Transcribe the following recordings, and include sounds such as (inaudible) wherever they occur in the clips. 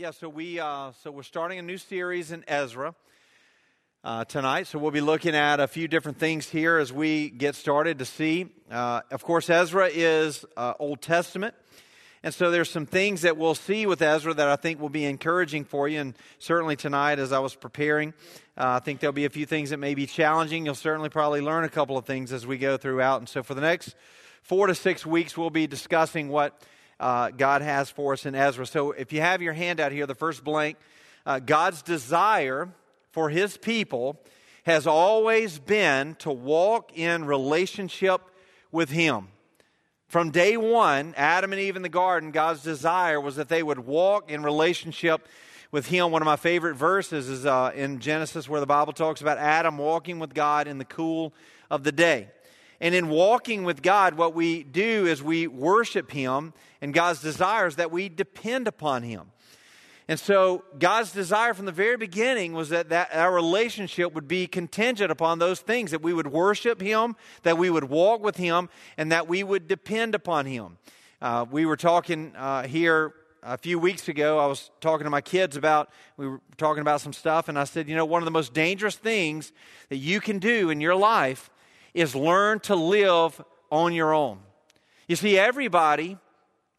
Yeah, so we uh, so we're starting a new series in Ezra uh, tonight. So we'll be looking at a few different things here as we get started to see. Uh, of course, Ezra is uh, Old Testament, and so there's some things that we'll see with Ezra that I think will be encouraging for you. And certainly tonight, as I was preparing, uh, I think there'll be a few things that may be challenging. You'll certainly probably learn a couple of things as we go throughout. And so for the next four to six weeks, we'll be discussing what uh, God has for us in Ezra. So if you have your handout here, the first blank, uh, God's desire for his people has always been to walk in relationship with him. From day one, Adam and Eve in the garden, God's desire was that they would walk in relationship with Him. One of my favorite verses is uh, in Genesis where the Bible talks about Adam walking with God in the cool of the day. And in walking with God, what we do is we worship Him, and God's desire is that we depend upon Him. And so, God's desire from the very beginning was that, that our relationship would be contingent upon those things that we would worship Him, that we would walk with Him, and that we would depend upon Him. Uh, we were talking uh, here a few weeks ago. I was talking to my kids about, we were talking about some stuff, and I said, you know, one of the most dangerous things that you can do in your life is learn to live on your own. You see, everybody,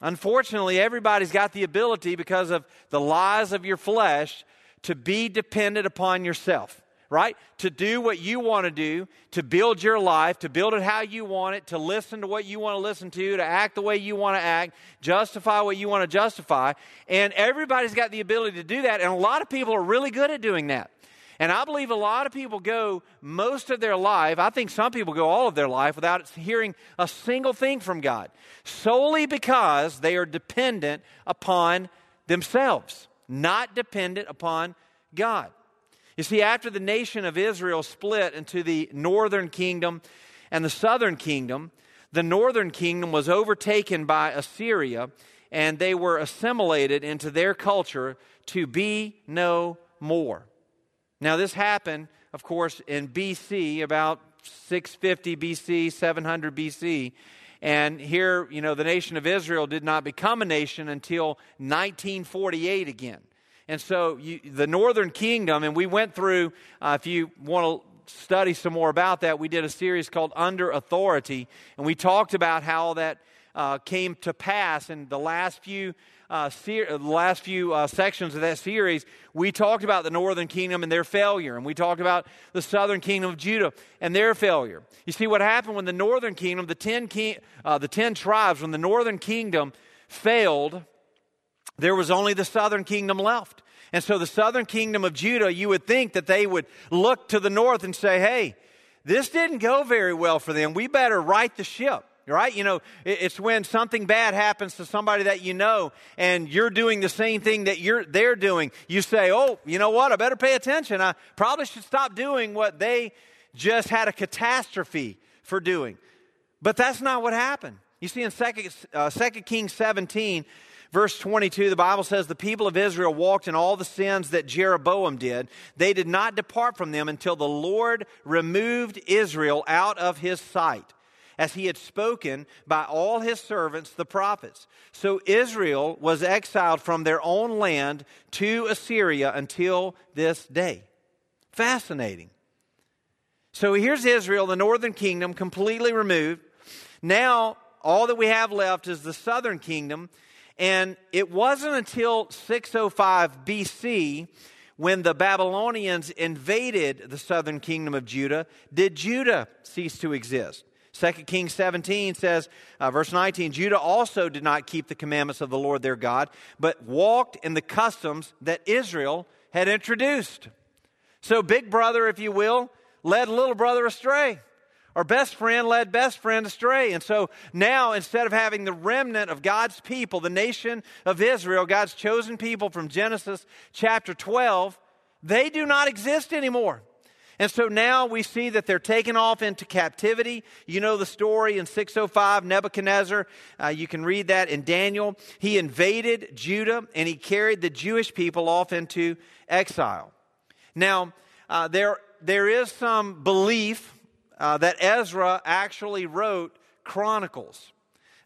unfortunately, everybody's got the ability because of the lies of your flesh to be dependent upon yourself, right? To do what you want to do, to build your life, to build it how you want it, to listen to what you want to listen to, to act the way you want to act, justify what you want to justify. And everybody's got the ability to do that. And a lot of people are really good at doing that. And I believe a lot of people go most of their life, I think some people go all of their life without hearing a single thing from God, solely because they are dependent upon themselves, not dependent upon God. You see, after the nation of Israel split into the northern kingdom and the southern kingdom, the northern kingdom was overtaken by Assyria and they were assimilated into their culture to be no more. Now, this happened, of course, in BC, about 650 BC, 700 BC. And here, you know, the nation of Israel did not become a nation until 1948 again. And so you, the northern kingdom, and we went through, uh, if you want to study some more about that, we did a series called Under Authority, and we talked about how that uh, came to pass in the last few uh, ser- the last few uh, sections of that series, we talked about the northern kingdom and their failure, and we talked about the southern kingdom of Judah and their failure. You see, what happened when the northern kingdom, the ten, uh, the ten tribes, when the northern kingdom failed, there was only the southern kingdom left. And so the southern kingdom of Judah, you would think that they would look to the north and say, hey, this didn't go very well for them. We better right the ship right? You know, it's when something bad happens to somebody that you know and you're doing the same thing that you're, they're doing. You say, oh, you know what? I better pay attention. I probably should stop doing what they just had a catastrophe for doing. But that's not what happened. You see, in 2, uh, 2 Kings 17, verse 22, the Bible says, The people of Israel walked in all the sins that Jeroboam did. They did not depart from them until the Lord removed Israel out of his sight as he had spoken by all his servants, the prophets. So Israel was exiled from their own land to Assyria until this day. Fascinating. So here's Israel, the northern kingdom, completely removed. Now, all that we have left is the southern kingdom. And it wasn't until 605 BC when the Babylonians invaded the southern kingdom of Judah did Judah cease to exist. 2 Kings 17 says, uh, verse 19, Judah also did not keep the commandments of the Lord their God, but walked in the customs that Israel had introduced. So, big brother, if you will, led little brother astray. Or best friend led best friend astray. And so now, instead of having the remnant of God's people, the nation of Israel, God's chosen people from Genesis chapter 12, they do not exist anymore. And so now we see that they're taken off into captivity. You know the story in 605, Nebuchadnezzar. Uh, you can read that in Daniel. He invaded Judah and he carried the Jewish people off into exile. Now, uh, there, there is some belief uh, that Ezra actually wrote Chronicles.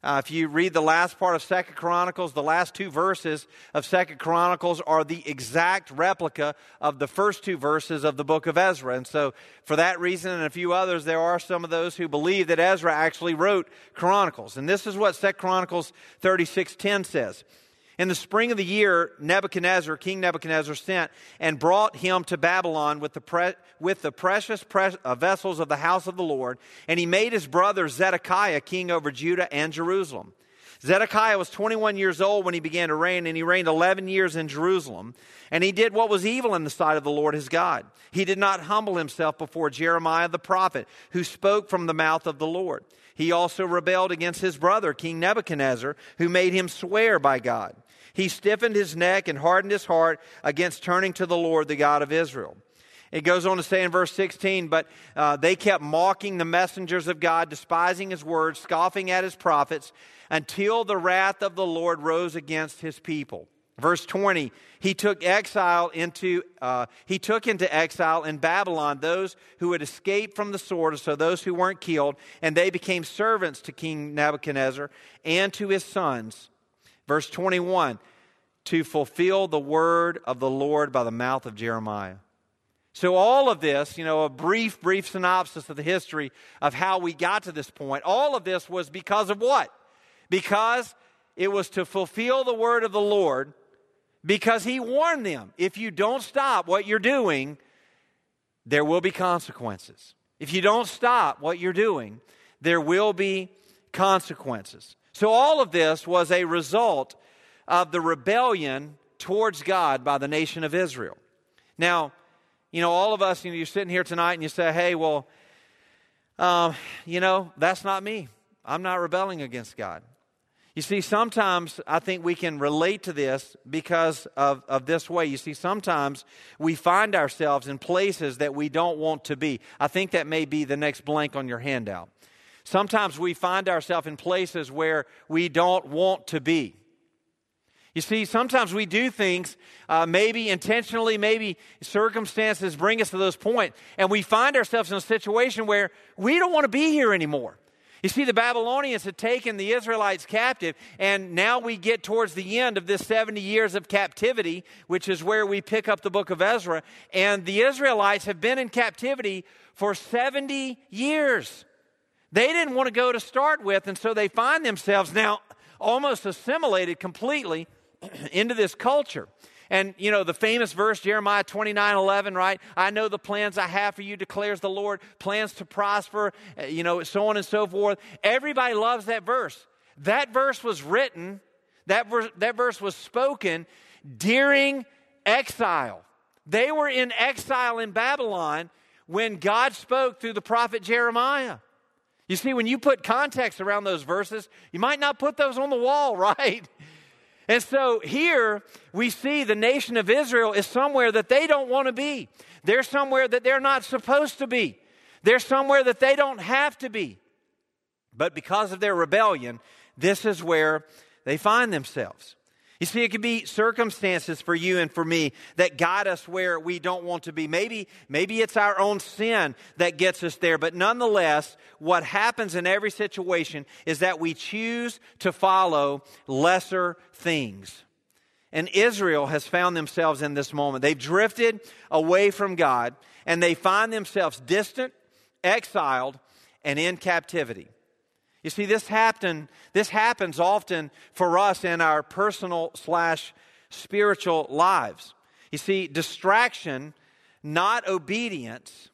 Uh, if you read the last part of Second Chronicles, the last two verses of Second Chronicles are the exact replica of the first two verses of the book of Ezra. And so, for that reason and a few others, there are some of those who believe that Ezra actually wrote Chronicles. And this is what Second Chronicles 36:10 says. In the spring of the year, Nebuchadnezzar, King Nebuchadnezzar, sent and brought him to Babylon with the, pre- with the precious pre- uh, vessels of the house of the Lord, and he made his brother Zedekiah king over Judah and Jerusalem. Zedekiah was 21 years old when he began to reign, and he reigned 11 years in Jerusalem. And he did what was evil in the sight of the Lord his God. He did not humble himself before Jeremiah the prophet, who spoke from the mouth of the Lord. He also rebelled against his brother, King Nebuchadnezzar, who made him swear by God. He stiffened his neck and hardened his heart against turning to the Lord, the God of Israel. It goes on to say in verse 16, but uh, they kept mocking the messengers of God, despising his words, scoffing at his prophets, until the wrath of the Lord rose against his people. Verse 20, he took exile into, uh, he took into exile in Babylon those who had escaped from the sword, so those who weren't killed, and they became servants to King Nebuchadnezzar and to his sons. Verse 21 to fulfill the word of the Lord by the mouth of Jeremiah. So, all of this, you know, a brief, brief synopsis of the history of how we got to this point, all of this was because of what? Because it was to fulfill the word of the Lord, because he warned them if you don't stop what you're doing, there will be consequences. If you don't stop what you're doing, there will be consequences. So, all of this was a result of the rebellion towards God by the nation of Israel. Now, you know, all of us, you know, you're sitting here tonight and you say, hey, well, um, you know, that's not me. I'm not rebelling against God. You see, sometimes I think we can relate to this because of, of this way. You see, sometimes we find ourselves in places that we don't want to be. I think that may be the next blank on your handout. Sometimes we find ourselves in places where we don't want to be. You see, sometimes we do things, uh, maybe intentionally, maybe circumstances bring us to those points, and we find ourselves in a situation where we don't want to be here anymore. You see, the Babylonians had taken the Israelites captive, and now we get towards the end of this 70 years of captivity, which is where we pick up the book of Ezra. And the Israelites have been in captivity for 70 years. They didn't want to go to start with, and so they find themselves now almost assimilated completely (clears throat) into this culture. And, you know, the famous verse, Jeremiah 29 11, right? I know the plans I have for you, declares the Lord, plans to prosper, uh, you know, so on and so forth. Everybody loves that verse. That verse was written, that verse, that verse was spoken during exile. They were in exile in Babylon when God spoke through the prophet Jeremiah. You see, when you put context around those verses, you might not put those on the wall, (laughs) right? And so here we see the nation of Israel is somewhere that they don't want to be. They're somewhere that they're not supposed to be. They're somewhere that they don't have to be. But because of their rebellion, this is where they find themselves. You see, it could be circumstances for you and for me that guide us where we don't want to be. Maybe, maybe it's our own sin that gets us there, but nonetheless, what happens in every situation is that we choose to follow lesser things. And Israel has found themselves in this moment. They've drifted away from God and they find themselves distant, exiled, and in captivity. You see, this happen, this happens often for us in our personal slash spiritual lives. You see, distraction, not obedience,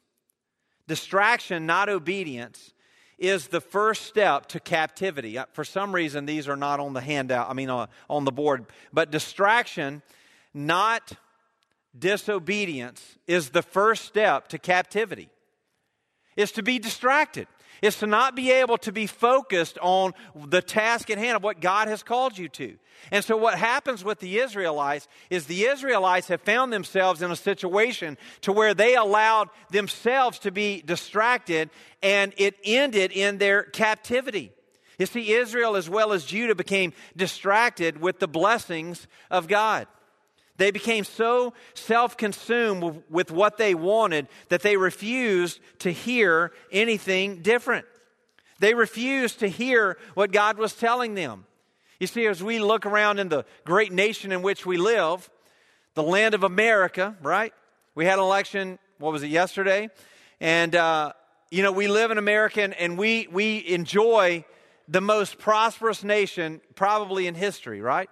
distraction, not obedience, is the first step to captivity. Uh, for some reason, these are not on the handout, I mean, uh, on the board. But distraction, not disobedience, is the first step to captivity. Is to be distracted is to not be able to be focused on the task at hand of what God has called you to. And so, what happens with the Israelites is the Israelites have found themselves in a situation to where they allowed themselves to be distracted, and it ended in their captivity. You see, Israel as well as Judah became distracted with the blessings of God. They became so self consumed with what they wanted that they refused to hear anything different. They refused to hear what God was telling them. You see, as we look around in the great nation in which we live, the land of America, right? We had an election, what was it, yesterday? And, uh, you know, we live in America and, and we, we enjoy the most prosperous nation probably in history, right?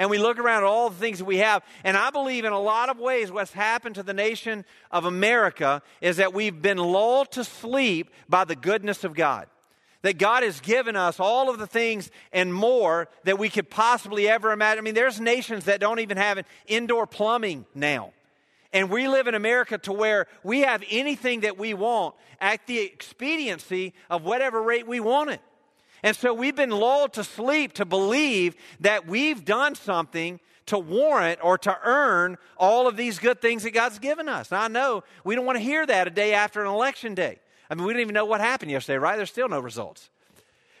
And we look around at all the things that we have. And I believe in a lot of ways what's happened to the nation of America is that we've been lulled to sleep by the goodness of God that God has given us all of the things and more that we could possibly ever imagine. I mean, there's nations that don't even have indoor plumbing now. And we live in America to where we have anything that we want at the expediency of whatever rate we want it. And so we've been lulled to sleep to believe that we've done something to warrant or to earn all of these good things that God's given us. I know we don't want to hear that a day after an election day. I mean, we don't even know what happened yesterday, right? There's still no results.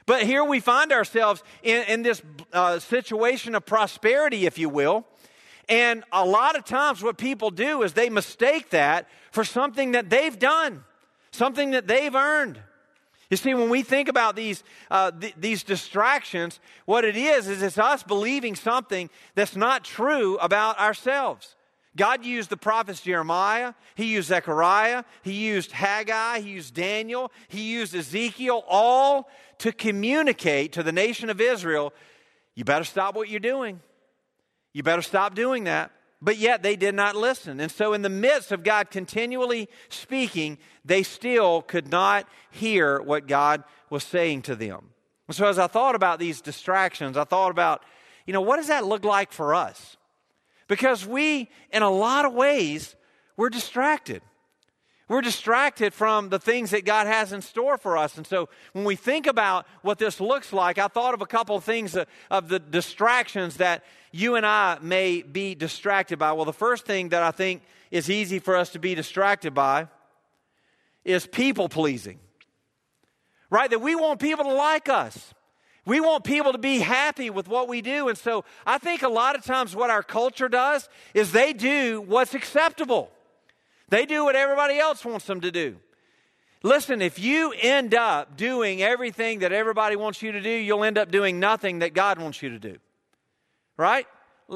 But here we find ourselves in, in this uh, situation of prosperity, if you will. And a lot of times, what people do is they mistake that for something that they've done, something that they've earned. You see, when we think about these, uh, th- these distractions, what it is, is it's us believing something that's not true about ourselves. God used the prophets Jeremiah, He used Zechariah, He used Haggai, He used Daniel, He used Ezekiel, all to communicate to the nation of Israel you better stop what you're doing. You better stop doing that. But yet they did not listen. And so, in the midst of God continually speaking, they still could not hear what God was saying to them. And so, as I thought about these distractions, I thought about, you know, what does that look like for us? Because we, in a lot of ways, we're distracted. We're distracted from the things that God has in store for us. And so when we think about what this looks like, I thought of a couple of things uh, of the distractions that you and I may be distracted by. Well, the first thing that I think is easy for us to be distracted by is people pleasing. Right? That we want people to like us. We want people to be happy with what we do. And so I think a lot of times what our culture does is they do what's acceptable. They do what everybody else wants them to do. Listen, if you end up doing everything that everybody wants you to do, you'll end up doing nothing that God wants you to do. Right?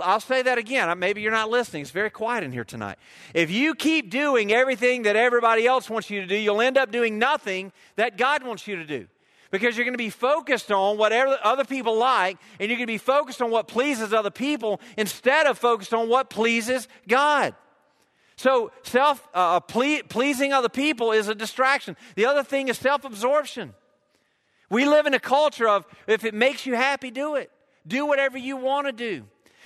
I'll say that again. Maybe you're not listening. It's very quiet in here tonight. If you keep doing everything that everybody else wants you to do, you'll end up doing nothing that God wants you to do because you're going to be focused on whatever other people like, and you're going to be focused on what pleases other people instead of focused on what pleases God. So, self uh, uh ple- pleasing other people is a distraction. The other thing is self absorption. We live in a culture of if it makes you happy, do it. Do whatever you want to do.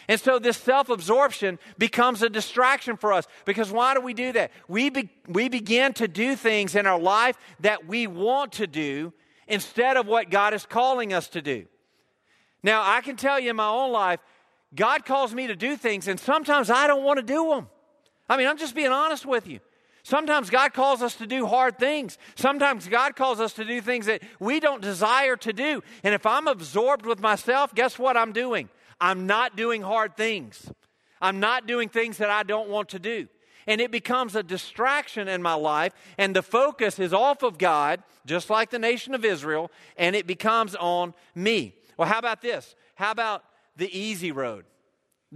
And so this self absorption becomes a distraction for us because why do we do that? We, be, we begin to do things in our life that we want to do instead of what God is calling us to do. Now, I can tell you in my own life, God calls me to do things, and sometimes I don't want to do them. I mean, I'm just being honest with you. Sometimes God calls us to do hard things. Sometimes God calls us to do things that we don't desire to do. And if I'm absorbed with myself, guess what I'm doing? I'm not doing hard things. I'm not doing things that I don't want to do and it becomes a distraction in my life, and the focus is off of God, just like the nation of Israel, and it becomes on me. Well, how about this? How about the easy road?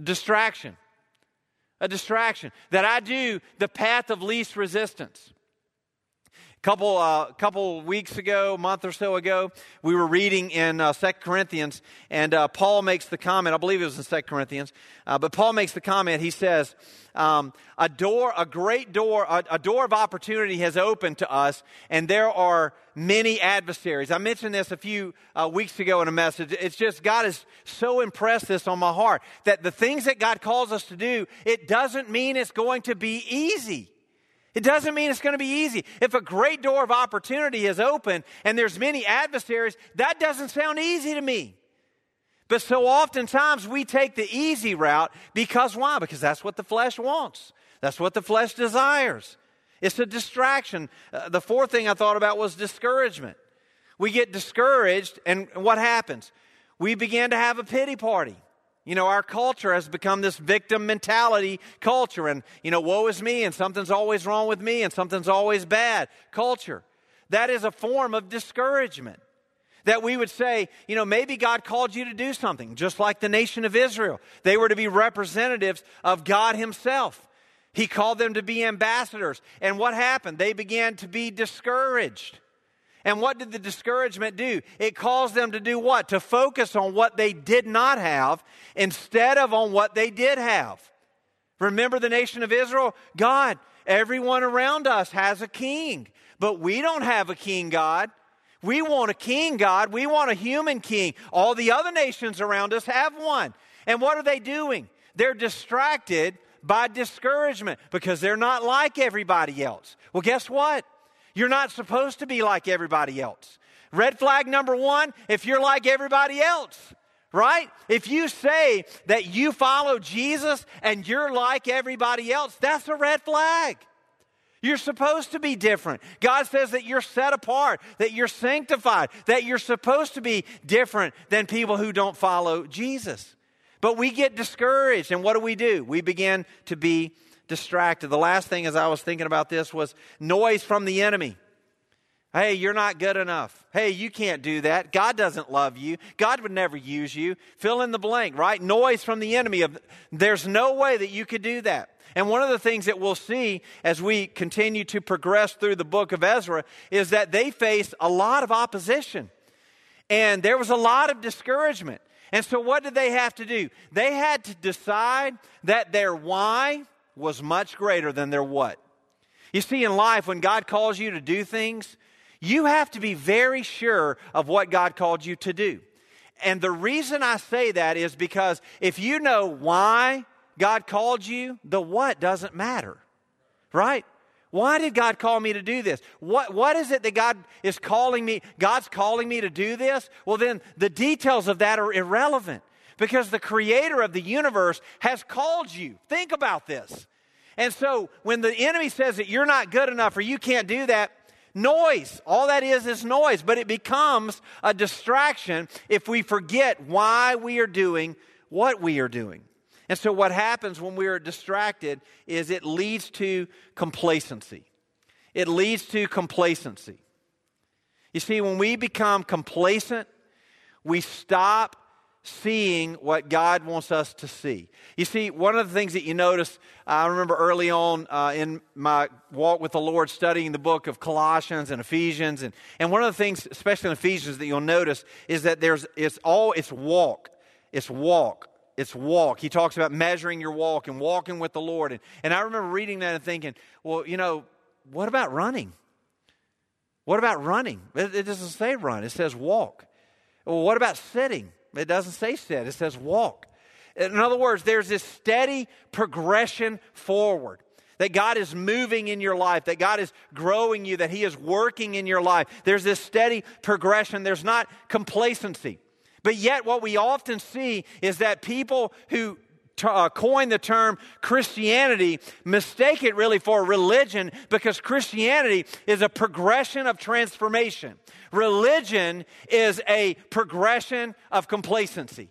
Distraction. A distraction. That I do the path of least resistance couple uh, couple weeks ago, a month or so ago, we were reading in uh, 2 Corinthians, and uh, Paul makes the comment. I believe it was in 2 Corinthians, uh, but Paul makes the comment. He says, um, "A door, a great door, a, a door of opportunity has opened to us, and there are many adversaries." I mentioned this a few uh, weeks ago in a message. It's just God has so impressed this on my heart that the things that God calls us to do, it doesn't mean it's going to be easy. It doesn't mean it's going to be easy. If a great door of opportunity is open and there's many adversaries, that doesn't sound easy to me. But so oftentimes we take the easy route because why? Because that's what the flesh wants. That's what the flesh desires. It's a distraction. Uh, the fourth thing I thought about was discouragement. We get discouraged, and what happens? We begin to have a pity party. You know, our culture has become this victim mentality culture, and, you know, woe is me, and something's always wrong with me, and something's always bad culture. That is a form of discouragement. That we would say, you know, maybe God called you to do something, just like the nation of Israel. They were to be representatives of God Himself. He called them to be ambassadors. And what happened? They began to be discouraged. And what did the discouragement do? It caused them to do what? To focus on what they did not have instead of on what they did have. Remember the nation of Israel? God, everyone around us has a king, but we don't have a king, God. We want a king, God. We want a human king. All the other nations around us have one. And what are they doing? They're distracted by discouragement because they're not like everybody else. Well, guess what? You're not supposed to be like everybody else. Red flag number one if you're like everybody else, right? If you say that you follow Jesus and you're like everybody else, that's a red flag. You're supposed to be different. God says that you're set apart, that you're sanctified, that you're supposed to be different than people who don't follow Jesus. But we get discouraged, and what do we do? We begin to be distracted. The last thing as I was thinking about this was noise from the enemy. Hey, you're not good enough. Hey, you can't do that. God doesn't love you. God would never use you. Fill in the blank, right? Noise from the enemy of there's no way that you could do that. And one of the things that we'll see as we continue to progress through the book of Ezra is that they faced a lot of opposition. And there was a lot of discouragement. And so, what did they have to do? They had to decide that their why was much greater than their what. You see, in life, when God calls you to do things, you have to be very sure of what God called you to do. And the reason I say that is because if you know why God called you, the what doesn't matter, right? Why did God call me to do this? What, what is it that God is calling me? God's calling me to do this? Well, then the details of that are irrelevant because the creator of the universe has called you. Think about this. And so when the enemy says that you're not good enough or you can't do that, noise. All that is is noise, but it becomes a distraction if we forget why we are doing what we are doing. And so, what happens when we are distracted is it leads to complacency. It leads to complacency. You see, when we become complacent, we stop seeing what God wants us to see. You see, one of the things that you notice, I remember early on uh, in my walk with the Lord studying the book of Colossians and Ephesians, and, and one of the things, especially in Ephesians, that you'll notice is that there's it's all it's walk, it's walk, it's walk. He talks about measuring your walk and walking with the Lord. And, and I remember reading that and thinking, well, you know, what about running? What about running? It, it doesn't say run, it says walk. Well, what about sitting? It doesn't say sit, it says walk. In other words, there's this steady progression forward. That God is moving in your life, that God is growing you, that He is working in your life. There's this steady progression. There's not complacency. But yet, what we often see is that people who t- uh, coin the term Christianity mistake it really for religion because Christianity is a progression of transformation. Religion is a progression of complacency.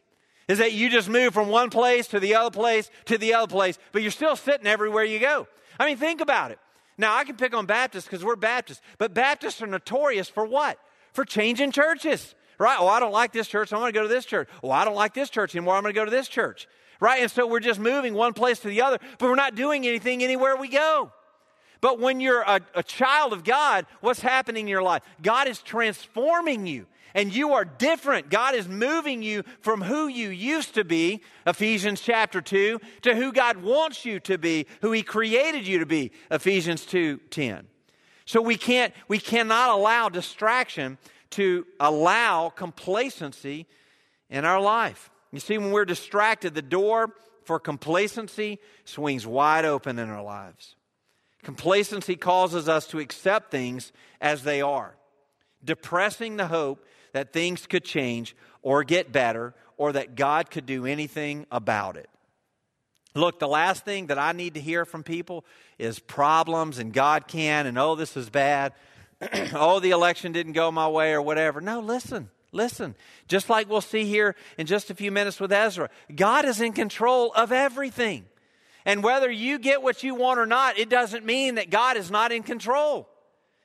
Is that you just move from one place to the other place to the other place, but you're still sitting everywhere you go. I mean, think about it. Now, I can pick on Baptists because we're Baptists, but Baptists are notorious for what? For changing churches right? Oh, I don't like this church. So I'm going to go to this church. Oh, I don't like this church anymore. I'm going to go to this church, right? And so we're just moving one place to the other, but we're not doing anything anywhere we go. But when you're a, a child of God, what's happening in your life? God is transforming you and you are different. God is moving you from who you used to be, Ephesians chapter 2, to who God wants you to be, who He created you to be, Ephesians 2 10. So we can't, we cannot allow distraction to allow complacency in our life. You see, when we're distracted, the door for complacency swings wide open in our lives. Complacency causes us to accept things as they are, depressing the hope that things could change or get better or that God could do anything about it. Look, the last thing that I need to hear from people is problems and God can and oh, this is bad. (clears throat) oh, the election didn't go my way or whatever. No, listen, listen. Just like we'll see here in just a few minutes with Ezra, God is in control of everything. And whether you get what you want or not, it doesn't mean that God is not in control.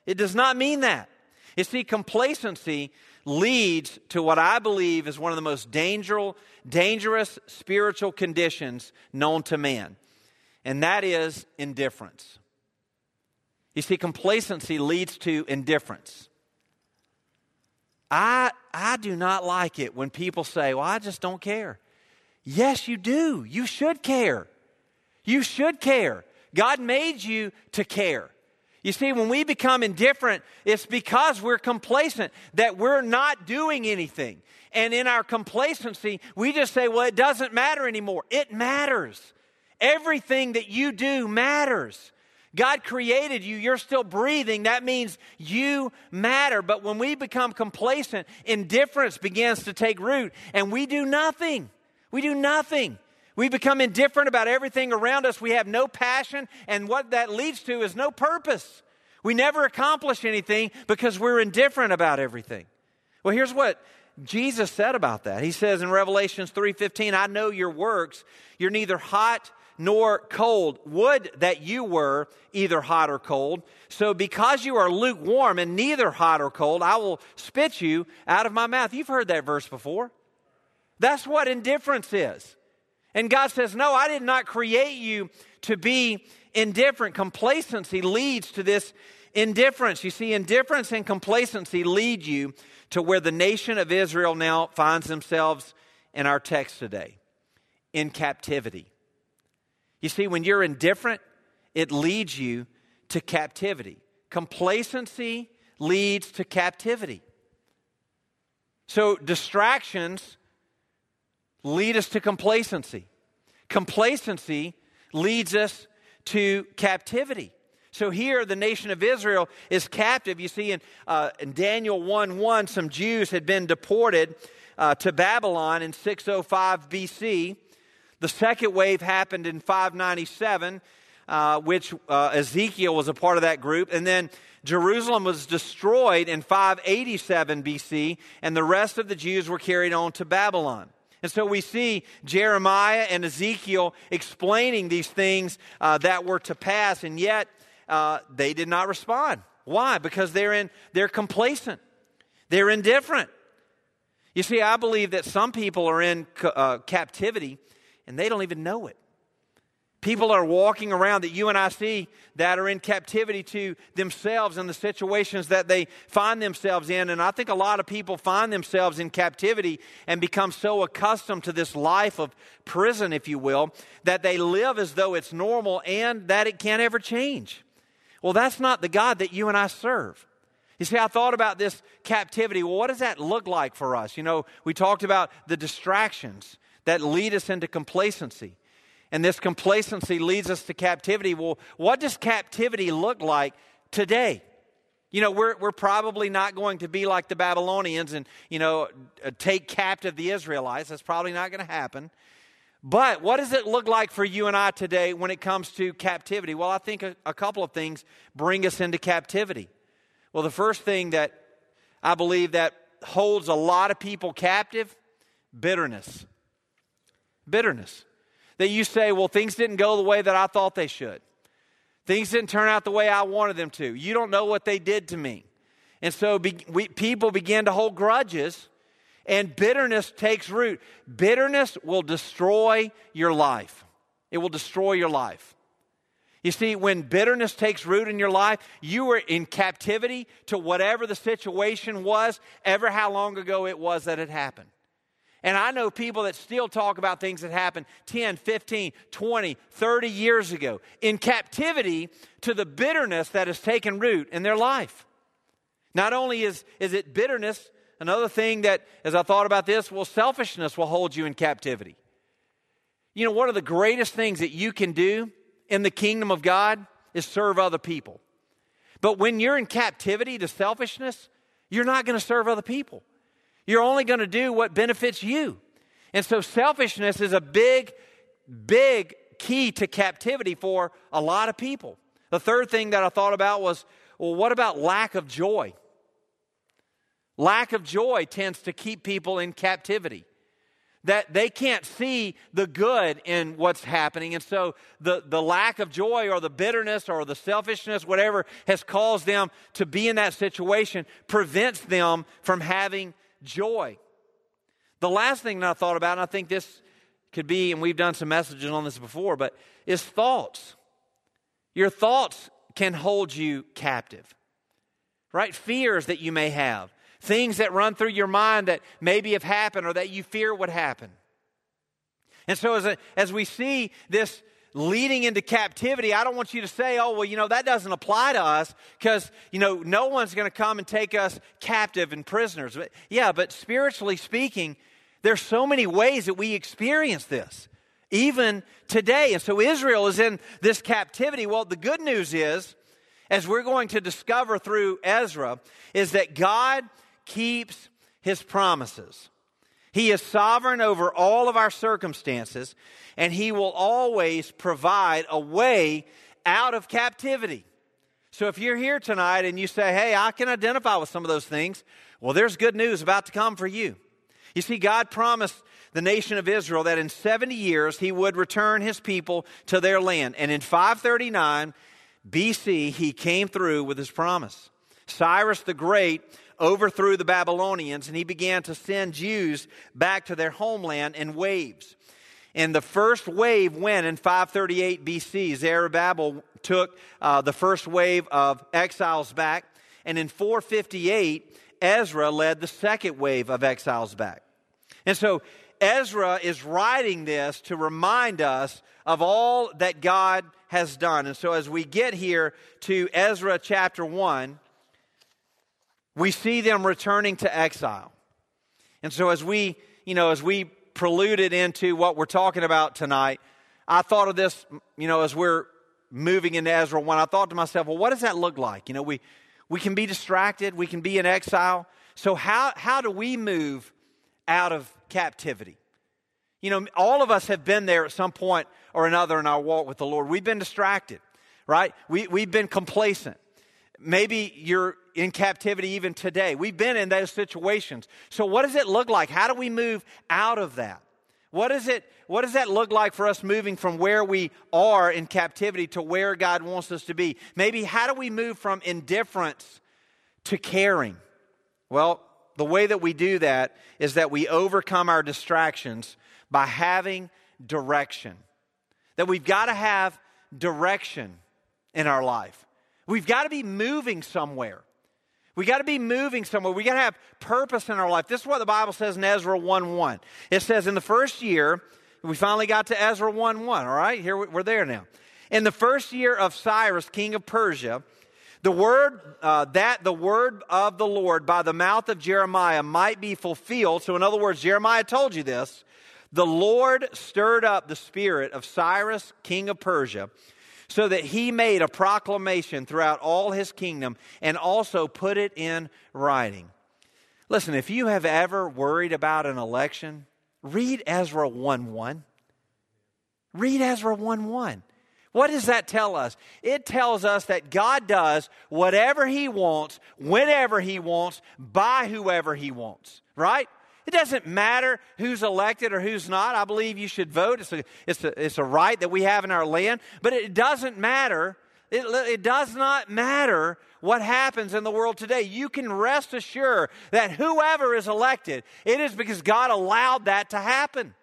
It does not mean that. You see, complacency leads to what I believe is one of the most dangerous, dangerous spiritual conditions known to man, and that is indifference. You see, complacency leads to indifference. I, I do not like it when people say, Well, I just don't care. Yes, you do. You should care. You should care. God made you to care. You see, when we become indifferent, it's because we're complacent, that we're not doing anything. And in our complacency, we just say, well, it doesn't matter anymore. It matters. Everything that you do matters. God created you, you're still breathing. That means you matter. But when we become complacent, indifference begins to take root, and we do nothing. We do nothing. We become indifferent about everything around us. We have no passion, and what that leads to is no purpose. We never accomplish anything because we're indifferent about everything. Well, here's what Jesus said about that. He says in Revelations 3:15, "I know your works. You're neither hot nor cold. Would that you were either hot or cold. So because you are lukewarm and neither hot or cold, I will spit you out of my mouth." You've heard that verse before. That's what indifference is. And God says, No, I did not create you to be indifferent. Complacency leads to this indifference. You see, indifference and complacency lead you to where the nation of Israel now finds themselves in our text today in captivity. You see, when you're indifferent, it leads you to captivity. Complacency leads to captivity. So, distractions lead us to complacency. Complacency leads us to captivity. So here, the nation of Israel is captive. You see, in, uh, in Daniel 1 1, some Jews had been deported uh, to Babylon in 605 BC. The second wave happened in 597, uh, which uh, Ezekiel was a part of that group. And then Jerusalem was destroyed in 587 BC, and the rest of the Jews were carried on to Babylon. And so we see Jeremiah and Ezekiel explaining these things uh, that were to pass, and yet uh, they did not respond. Why? Because they're in they're complacent. They're indifferent. You see, I believe that some people are in uh, captivity and they don't even know it. People are walking around that you and I see that are in captivity to themselves and the situations that they find themselves in. And I think a lot of people find themselves in captivity and become so accustomed to this life of prison, if you will, that they live as though it's normal and that it can't ever change. Well, that's not the God that you and I serve. You see, I thought about this captivity. Well, what does that look like for us? You know, we talked about the distractions that lead us into complacency and this complacency leads us to captivity. Well, what does captivity look like today? You know, we're, we're probably not going to be like the Babylonians and, you know, uh, take captive the Israelites. That's probably not going to happen. But what does it look like for you and I today when it comes to captivity? Well, I think a, a couple of things bring us into captivity. Well, the first thing that I believe that holds a lot of people captive bitterness. Bitterness that you say, well, things didn't go the way that I thought they should. Things didn't turn out the way I wanted them to. You don't know what they did to me. And so be, we, people begin to hold grudges, and bitterness takes root. Bitterness will destroy your life, it will destroy your life. You see, when bitterness takes root in your life, you were in captivity to whatever the situation was, ever how long ago it was that it happened. And I know people that still talk about things that happened 10, 15, 20, 30 years ago in captivity to the bitterness that has taken root in their life. Not only is, is it bitterness, another thing that, as I thought about this, well, selfishness will hold you in captivity. You know, one of the greatest things that you can do in the kingdom of God is serve other people. But when you're in captivity to selfishness, you're not going to serve other people. You're only going to do what benefits you. And so selfishness is a big, big key to captivity for a lot of people. The third thing that I thought about was well, what about lack of joy? Lack of joy tends to keep people in captivity. that they can't see the good in what's happening. And so the, the lack of joy or the bitterness or the selfishness, whatever has caused them to be in that situation, prevents them from having joy. The last thing that I thought about, and I think this could be, and we've done some messages on this before, but is thoughts. Your thoughts can hold you captive, right? Fears that you may have things that run through your mind that maybe have happened or that you fear would happen. And so, as, a, as we see this leading into captivity, I don't want you to say, oh, well, you know, that doesn't apply to us because, you know, no one's going to come and take us captive and prisoners. But, yeah, but spiritually speaking, there's so many ways that we experience this, even today. And so Israel is in this captivity. Well, the good news is, as we're going to discover through Ezra, is that God keeps his promises. He is sovereign over all of our circumstances, and he will always provide a way out of captivity. So if you're here tonight and you say, hey, I can identify with some of those things, well, there's good news about to come for you. You see, God promised the nation of Israel that in 70 years he would return his people to their land. And in 539 BC, he came through with his promise. Cyrus the Great overthrew the Babylonians and he began to send Jews back to their homeland in waves. And the first wave went in 538 BC. Zerubbabel took uh, the first wave of exiles back. And in 458, Ezra led the second wave of exiles back. And so Ezra is writing this to remind us of all that God has done. And so as we get here to Ezra chapter 1, we see them returning to exile. And so as we, you know, as we preluded into what we're talking about tonight, I thought of this, you know, as we're moving into Ezra 1, I thought to myself, well, what does that look like? You know, we, we can be distracted, we can be in exile. So how, how do we move out of captivity? You know, all of us have been there at some point or another in our walk with the Lord. We've been distracted, right? We, we've been complacent. Maybe you're in captivity even today. We've been in those situations. So, what does it look like? How do we move out of that? What, is it, what does that look like for us moving from where we are in captivity to where God wants us to be? Maybe how do we move from indifference to caring? Well, the way that we do that is that we overcome our distractions by having direction. That we've got to have direction in our life. We've got to be moving somewhere. We got to be moving somewhere. We got to have purpose in our life. This is what the Bible says in Ezra 1 1. It says, In the first year, we finally got to Ezra 1 1, all right? Here we're there now. In the first year of Cyrus, king of Persia, the word uh, that the word of the Lord by the mouth of Jeremiah might be fulfilled. So, in other words, Jeremiah told you this. The Lord stirred up the spirit of Cyrus, king of Persia so that he made a proclamation throughout all his kingdom and also put it in writing. Listen, if you have ever worried about an election, read Ezra 1 1. Read Ezra 1 1. What does that tell us? It tells us that God does whatever He wants, whenever He wants, by whoever He wants, right? It doesn't matter who's elected or who's not. I believe you should vote. It's a, it's a, it's a right that we have in our land. But it doesn't matter. It, it does not matter what happens in the world today. You can rest assured that whoever is elected, it is because God allowed that to happen.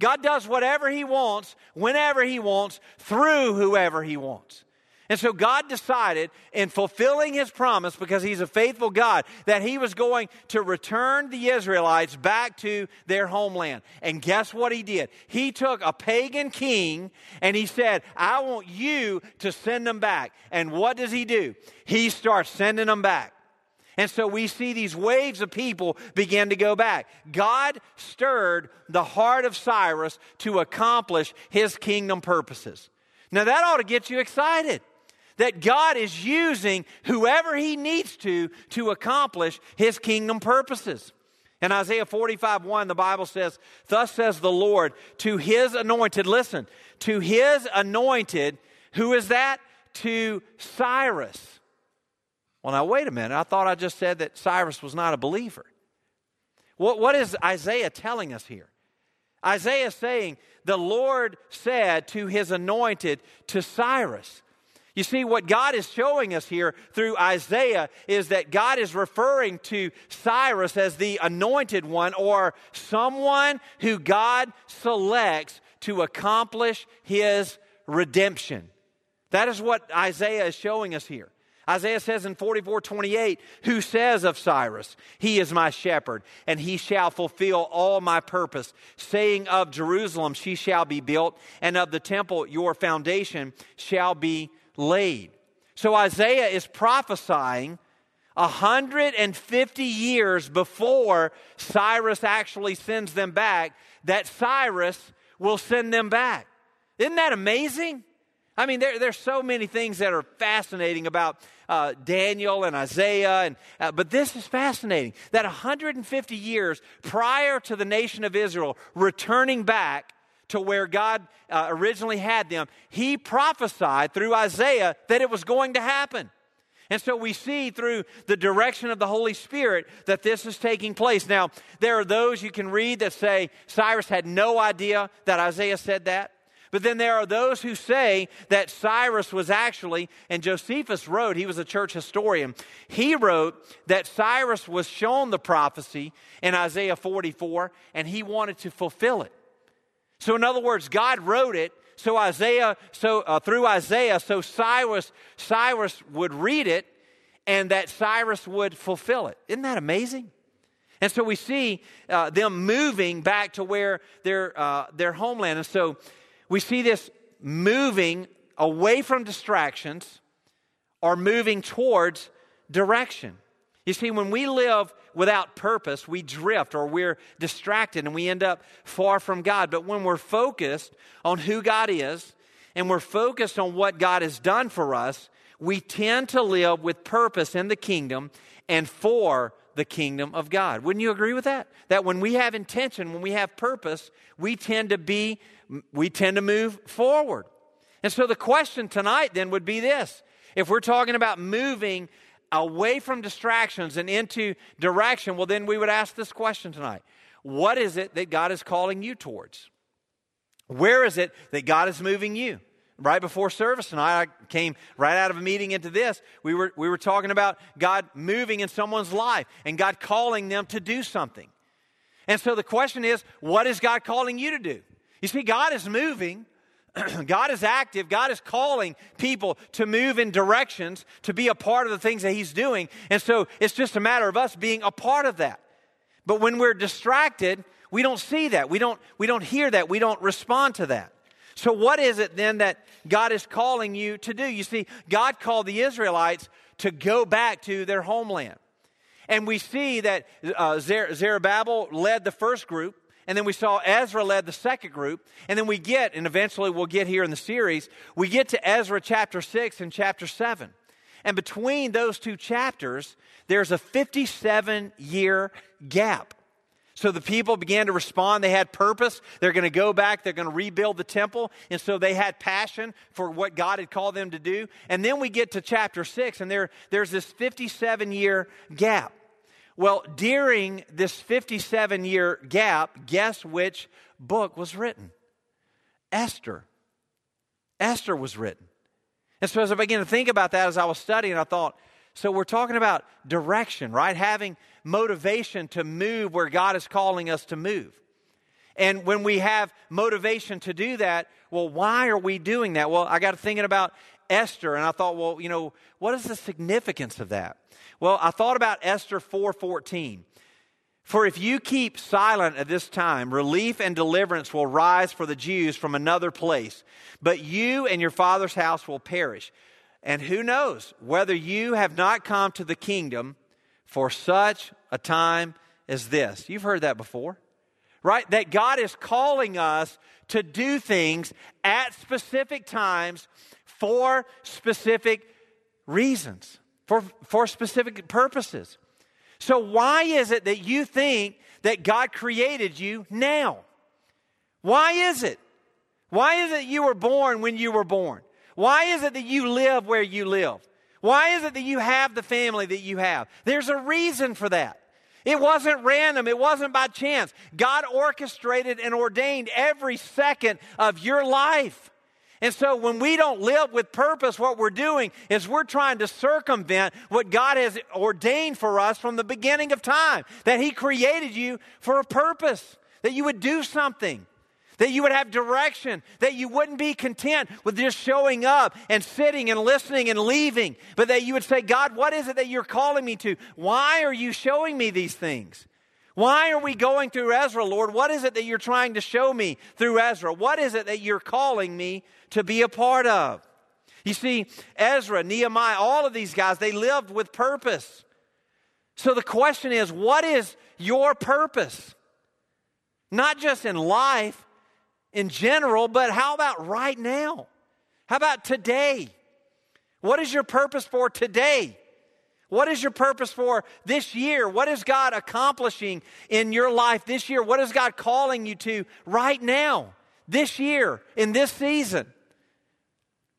God does whatever He wants, whenever He wants, through whoever He wants. And so God decided, in fulfilling his promise, because he's a faithful God, that he was going to return the Israelites back to their homeland. And guess what he did? He took a pagan king and he said, I want you to send them back. And what does he do? He starts sending them back. And so we see these waves of people begin to go back. God stirred the heart of Cyrus to accomplish his kingdom purposes. Now that ought to get you excited that God is using whoever He needs to to accomplish His kingdom purposes. In Isaiah 45 1, the Bible says, Thus says the Lord to His anointed, listen, to His anointed, who is that? To Cyrus. Well, now, wait a minute. I thought I just said that Cyrus was not a believer. What, what is Isaiah telling us here? Isaiah is saying, The Lord said to his anointed, to Cyrus. You see, what God is showing us here through Isaiah is that God is referring to Cyrus as the anointed one or someone who God selects to accomplish his redemption. That is what Isaiah is showing us here. Isaiah says in 44 28, Who says of Cyrus, He is my shepherd, and he shall fulfill all my purpose, saying of Jerusalem, She shall be built, and of the temple, your foundation shall be laid. So Isaiah is prophesying 150 years before Cyrus actually sends them back that Cyrus will send them back. Isn't that amazing? I mean, there, there's so many things that are fascinating about uh, Daniel and Isaiah, and, uh, but this is fascinating that 150 years prior to the nation of Israel returning back to where God uh, originally had them, he prophesied through Isaiah that it was going to happen. And so we see through the direction of the Holy Spirit that this is taking place. Now, there are those you can read that say Cyrus had no idea that Isaiah said that. But then there are those who say that Cyrus was actually, and Josephus wrote, he was a church historian, he wrote that Cyrus was shown the prophecy in Isaiah 44 and he wanted to fulfill it. So, in other words, God wrote it so Isaiah, so uh, through Isaiah, so Cyrus, Cyrus would read it and that Cyrus would fulfill it. Isn't that amazing? And so we see uh, them moving back to where their, uh, their homeland. And so we see this moving away from distractions or moving towards direction. You see, when we live without purpose, we drift or we're distracted and we end up far from God. But when we're focused on who God is and we're focused on what God has done for us, we tend to live with purpose in the kingdom and for the kingdom of God. Wouldn't you agree with that? That when we have intention, when we have purpose, we tend to be, we tend to move forward. And so the question tonight then would be this if we're talking about moving away from distractions and into direction, well, then we would ask this question tonight What is it that God is calling you towards? Where is it that God is moving you? right before service tonight, I came right out of a meeting into this. We were, we were talking about God moving in someone's life and God calling them to do something. And so the question is, what is God calling you to do? You see, God is moving. (clears throat) God is active. God is calling people to move in directions, to be a part of the things that He's doing. And so it's just a matter of us being a part of that. But when we're distracted, we don't see that. We don't, we don't hear that. We don't respond to that. So, what is it then that God is calling you to do? You see, God called the Israelites to go back to their homeland. And we see that uh, Zerubbabel led the first group, and then we saw Ezra led the second group, and then we get, and eventually we'll get here in the series, we get to Ezra chapter 6 and chapter 7. And between those two chapters, there's a 57 year gap. So the people began to respond. They had purpose. They're going to go back. They're going to rebuild the temple. And so they had passion for what God had called them to do. And then we get to chapter six, and there, there's this 57 year gap. Well, during this 57 year gap, guess which book was written? Esther. Esther was written. And so as I began to think about that as I was studying, I thought, so we're talking about direction, right? Having motivation to move where God is calling us to move. And when we have motivation to do that, well, why are we doing that? Well, I got thinking about Esther and I thought, well, you know, what is the significance of that? Well, I thought about Esther 4:14. For if you keep silent at this time, relief and deliverance will rise for the Jews from another place, but you and your father's house will perish. And who knows whether you have not come to the kingdom for such a time as this. You've heard that before, right? That God is calling us to do things at specific times for specific reasons, for, for specific purposes. So, why is it that you think that God created you now? Why is it? Why is it you were born when you were born? Why is it that you live where you live? Why is it that you have the family that you have? There's a reason for that. It wasn't random. It wasn't by chance. God orchestrated and ordained every second of your life. And so when we don't live with purpose, what we're doing is we're trying to circumvent what God has ordained for us from the beginning of time. That He created you for a purpose, that you would do something that you would have direction, that you wouldn't be content with just showing up and sitting and listening and leaving, but that you would say, God, what is it that you're calling me to? Why are you showing me these things? Why are we going through Ezra, Lord? What is it that you're trying to show me through Ezra? What is it that you're calling me to be a part of? You see, Ezra, Nehemiah, all of these guys, they lived with purpose. So the question is, what is your purpose? Not just in life, in general, but how about right now? How about today? What is your purpose for today? What is your purpose for this year? What is God accomplishing in your life this year? What is God calling you to right now, this year, in this season?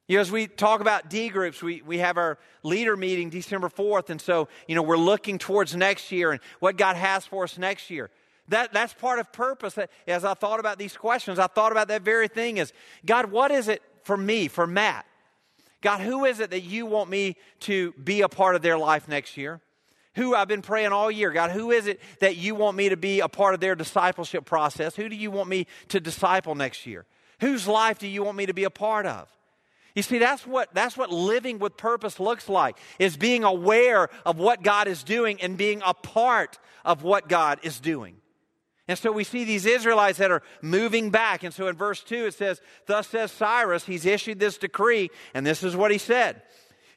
You know, as we talk about D groups, we, we have our leader meeting December 4th. And so, you know, we're looking towards next year and what God has for us next year. That, that's part of purpose. As I thought about these questions, I thought about that very thing is God, what is it for me, for Matt? God, who is it that you want me to be a part of their life next year? Who I've been praying all year. God, who is it that you want me to be a part of their discipleship process? Who do you want me to disciple next year? Whose life do you want me to be a part of? You see, that's what, that's what living with purpose looks like, is being aware of what God is doing and being a part of what God is doing. And so we see these Israelites that are moving back. And so in verse 2 it says, Thus says Cyrus, he's issued this decree, and this is what he said.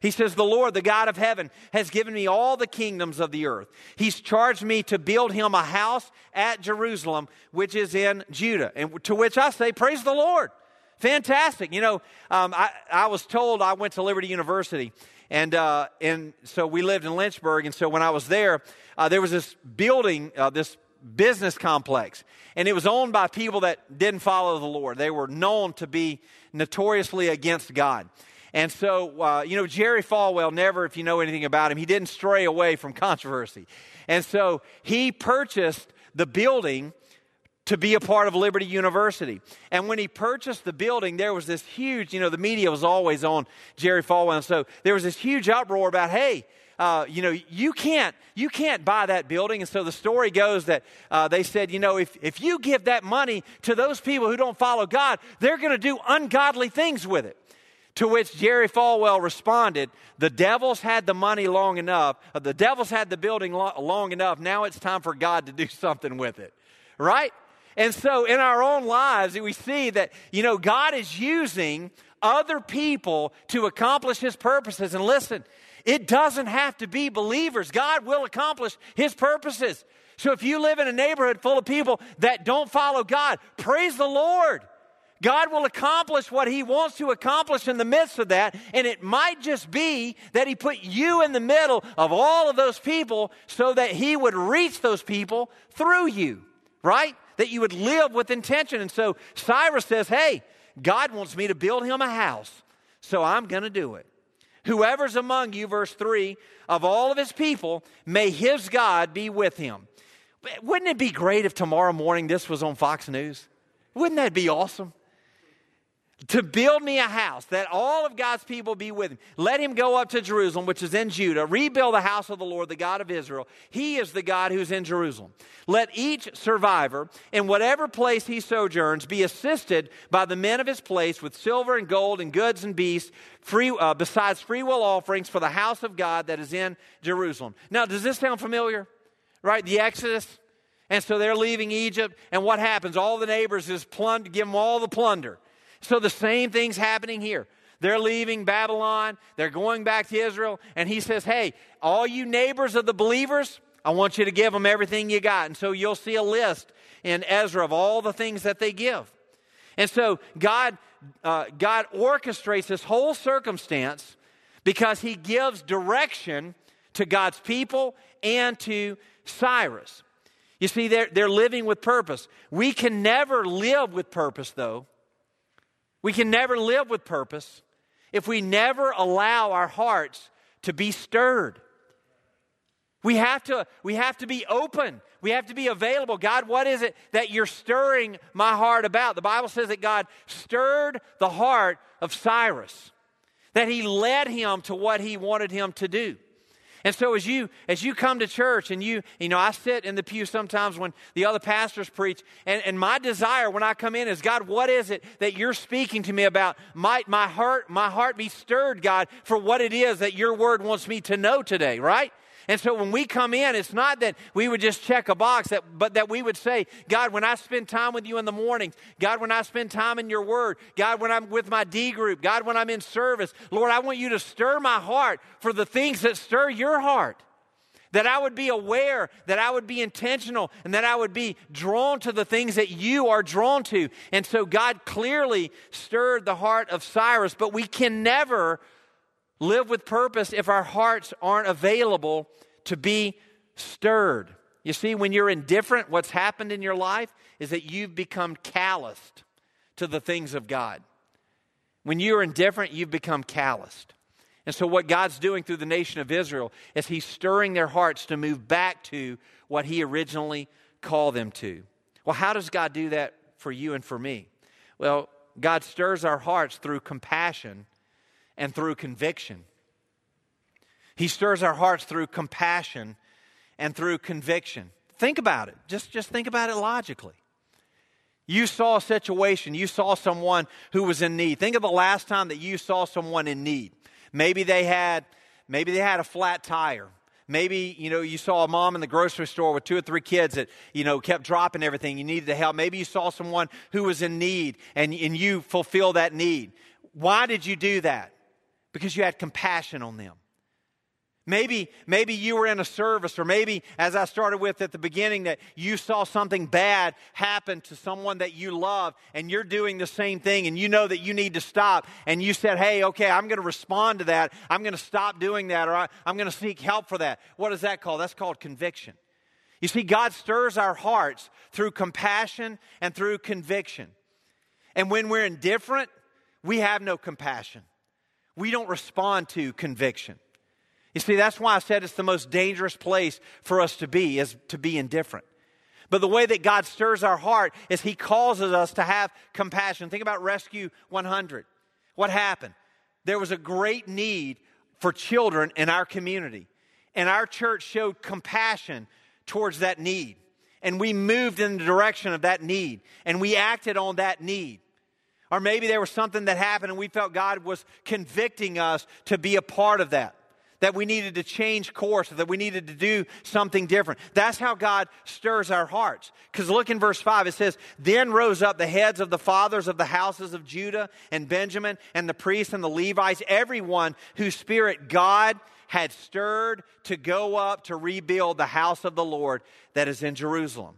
He says, The Lord, the God of heaven, has given me all the kingdoms of the earth. He's charged me to build him a house at Jerusalem, which is in Judah. And to which I say, Praise the Lord. Fantastic. You know, um, I, I was told I went to Liberty University. And, uh, and so we lived in Lynchburg. And so when I was there, uh, there was this building, uh, this business complex. And it was owned by people that didn't follow the Lord. They were known to be notoriously against God. And so, uh, you know, Jerry Falwell never, if you know anything about him, he didn't stray away from controversy. And so he purchased the building to be a part of Liberty University. And when he purchased the building, there was this huge, you know, the media was always on Jerry Falwell. And so there was this huge uproar about, hey, uh, you know, you can't, you can't buy that building. And so the story goes that uh, they said, you know, if, if you give that money to those people who don't follow God, they're going to do ungodly things with it. To which Jerry Falwell responded, The devil's had the money long enough, uh, the devil's had the building lo- long enough, now it's time for God to do (laughs) something with it. Right? And so in our own lives, we see that, you know, God is using other people to accomplish his purposes. And listen, it doesn't have to be believers. God will accomplish His purposes. So if you live in a neighborhood full of people that don't follow God, praise the Lord. God will accomplish what He wants to accomplish in the midst of that. And it might just be that He put you in the middle of all of those people so that He would reach those people through you, right? That you would live with intention. And so Cyrus says, Hey, God wants me to build him a house, so I'm going to do it. Whoever's among you, verse 3, of all of his people, may his God be with him. Wouldn't it be great if tomorrow morning this was on Fox News? Wouldn't that be awesome? To build me a house that all of God's people be with him. Let him go up to Jerusalem, which is in Judah, rebuild the house of the Lord, the God of Israel. He is the God who's in Jerusalem. Let each survivor, in whatever place he sojourns, be assisted by the men of his place with silver and gold and goods and beasts, free, uh, besides freewill offerings for the house of God that is in Jerusalem. Now, does this sound familiar? Right? The Exodus. And so they're leaving Egypt, and what happens? All the neighbors is plunder, give them all the plunder. So the same thing's happening here. They're leaving Babylon, they're going back to Israel, and he says, Hey, all you neighbors of the believers, I want you to give them everything you got. And so you'll see a list in Ezra of all the things that they give. And so God, uh, God orchestrates this whole circumstance because he gives direction to God's people and to Cyrus. You see, they're, they're living with purpose. We can never live with purpose, though, we can never live with purpose if we never allow our hearts to be stirred. We have to, we have to be open. We have to be available. God, what is it that you're stirring my heart about? The Bible says that God stirred the heart of Cyrus, that he led him to what he wanted him to do. And so as you as you come to church and you you know I sit in the pew sometimes when the other pastors preach and, and my desire when I come in is God what is it that you're speaking to me about? Might my heart my heart be stirred God for what it is that your word wants me to know today right and so when we come in, it's not that we would just check a box, that, but that we would say, God, when I spend time with you in the mornings, God, when I spend time in your word, God, when I'm with my D group, God, when I'm in service, Lord, I want you to stir my heart for the things that stir your heart. That I would be aware, that I would be intentional, and that I would be drawn to the things that you are drawn to. And so God clearly stirred the heart of Cyrus, but we can never live with purpose if our hearts aren't available to be stirred. You see, when you're indifferent, what's happened in your life is that you've become calloused to the things of God. When you're indifferent, you've become calloused. And so, what God's doing through the nation of Israel is He's stirring their hearts to move back to what He originally called them to. Well, how does God do that for you and for me? Well, God stirs our hearts through compassion and through conviction. He stirs our hearts through compassion and through conviction. Think about it. Just, just think about it logically. You saw a situation, you saw someone who was in need. Think of the last time that you saw someone in need. Maybe they had maybe they had a flat tire. Maybe, you know, you saw a mom in the grocery store with two or three kids that, you know, kept dropping everything. You needed to help. Maybe you saw someone who was in need and, and you fulfill that need. Why did you do that? Because you had compassion on them. Maybe, maybe you were in a service, or maybe, as I started with at the beginning, that you saw something bad happen to someone that you love, and you're doing the same thing, and you know that you need to stop, and you said, Hey, okay, I'm going to respond to that. I'm going to stop doing that, or I'm going to seek help for that. What is that called? That's called conviction. You see, God stirs our hearts through compassion and through conviction. And when we're indifferent, we have no compassion we don't respond to conviction. You see, that's why I said it's the most dangerous place for us to be, is to be indifferent. But the way that God stirs our heart is He causes us to have compassion. Think about Rescue 100. What happened? There was a great need for children in our community, and our church showed compassion towards that need. And we moved in the direction of that need, and we acted on that need. Or maybe there was something that happened and we felt God was convicting us to be a part of that. That we needed to change course, that we needed to do something different. That's how God stirs our hearts. Because look in verse 5, it says, Then rose up the heads of the fathers of the houses of Judah and Benjamin, and the priests and the Levites, everyone whose spirit God had stirred to go up to rebuild the house of the Lord that is in Jerusalem.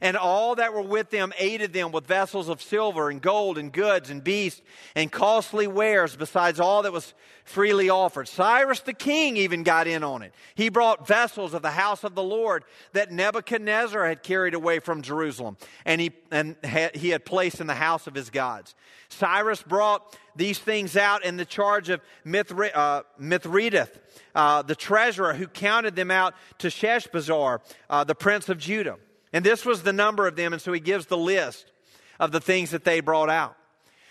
And all that were with them aided them with vessels of silver and gold and goods and beasts and costly wares, besides all that was freely offered. Cyrus the king even got in on it. He brought vessels of the house of the Lord that Nebuchadnezzar had carried away from Jerusalem, and he, and he had placed in the house of his gods. Cyrus brought these things out in the charge of Mithri, uh, Mithredath, uh, the treasurer, who counted them out to Sheshbazzar, uh, the prince of Judah. And this was the number of them, and so he gives the list of the things that they brought out.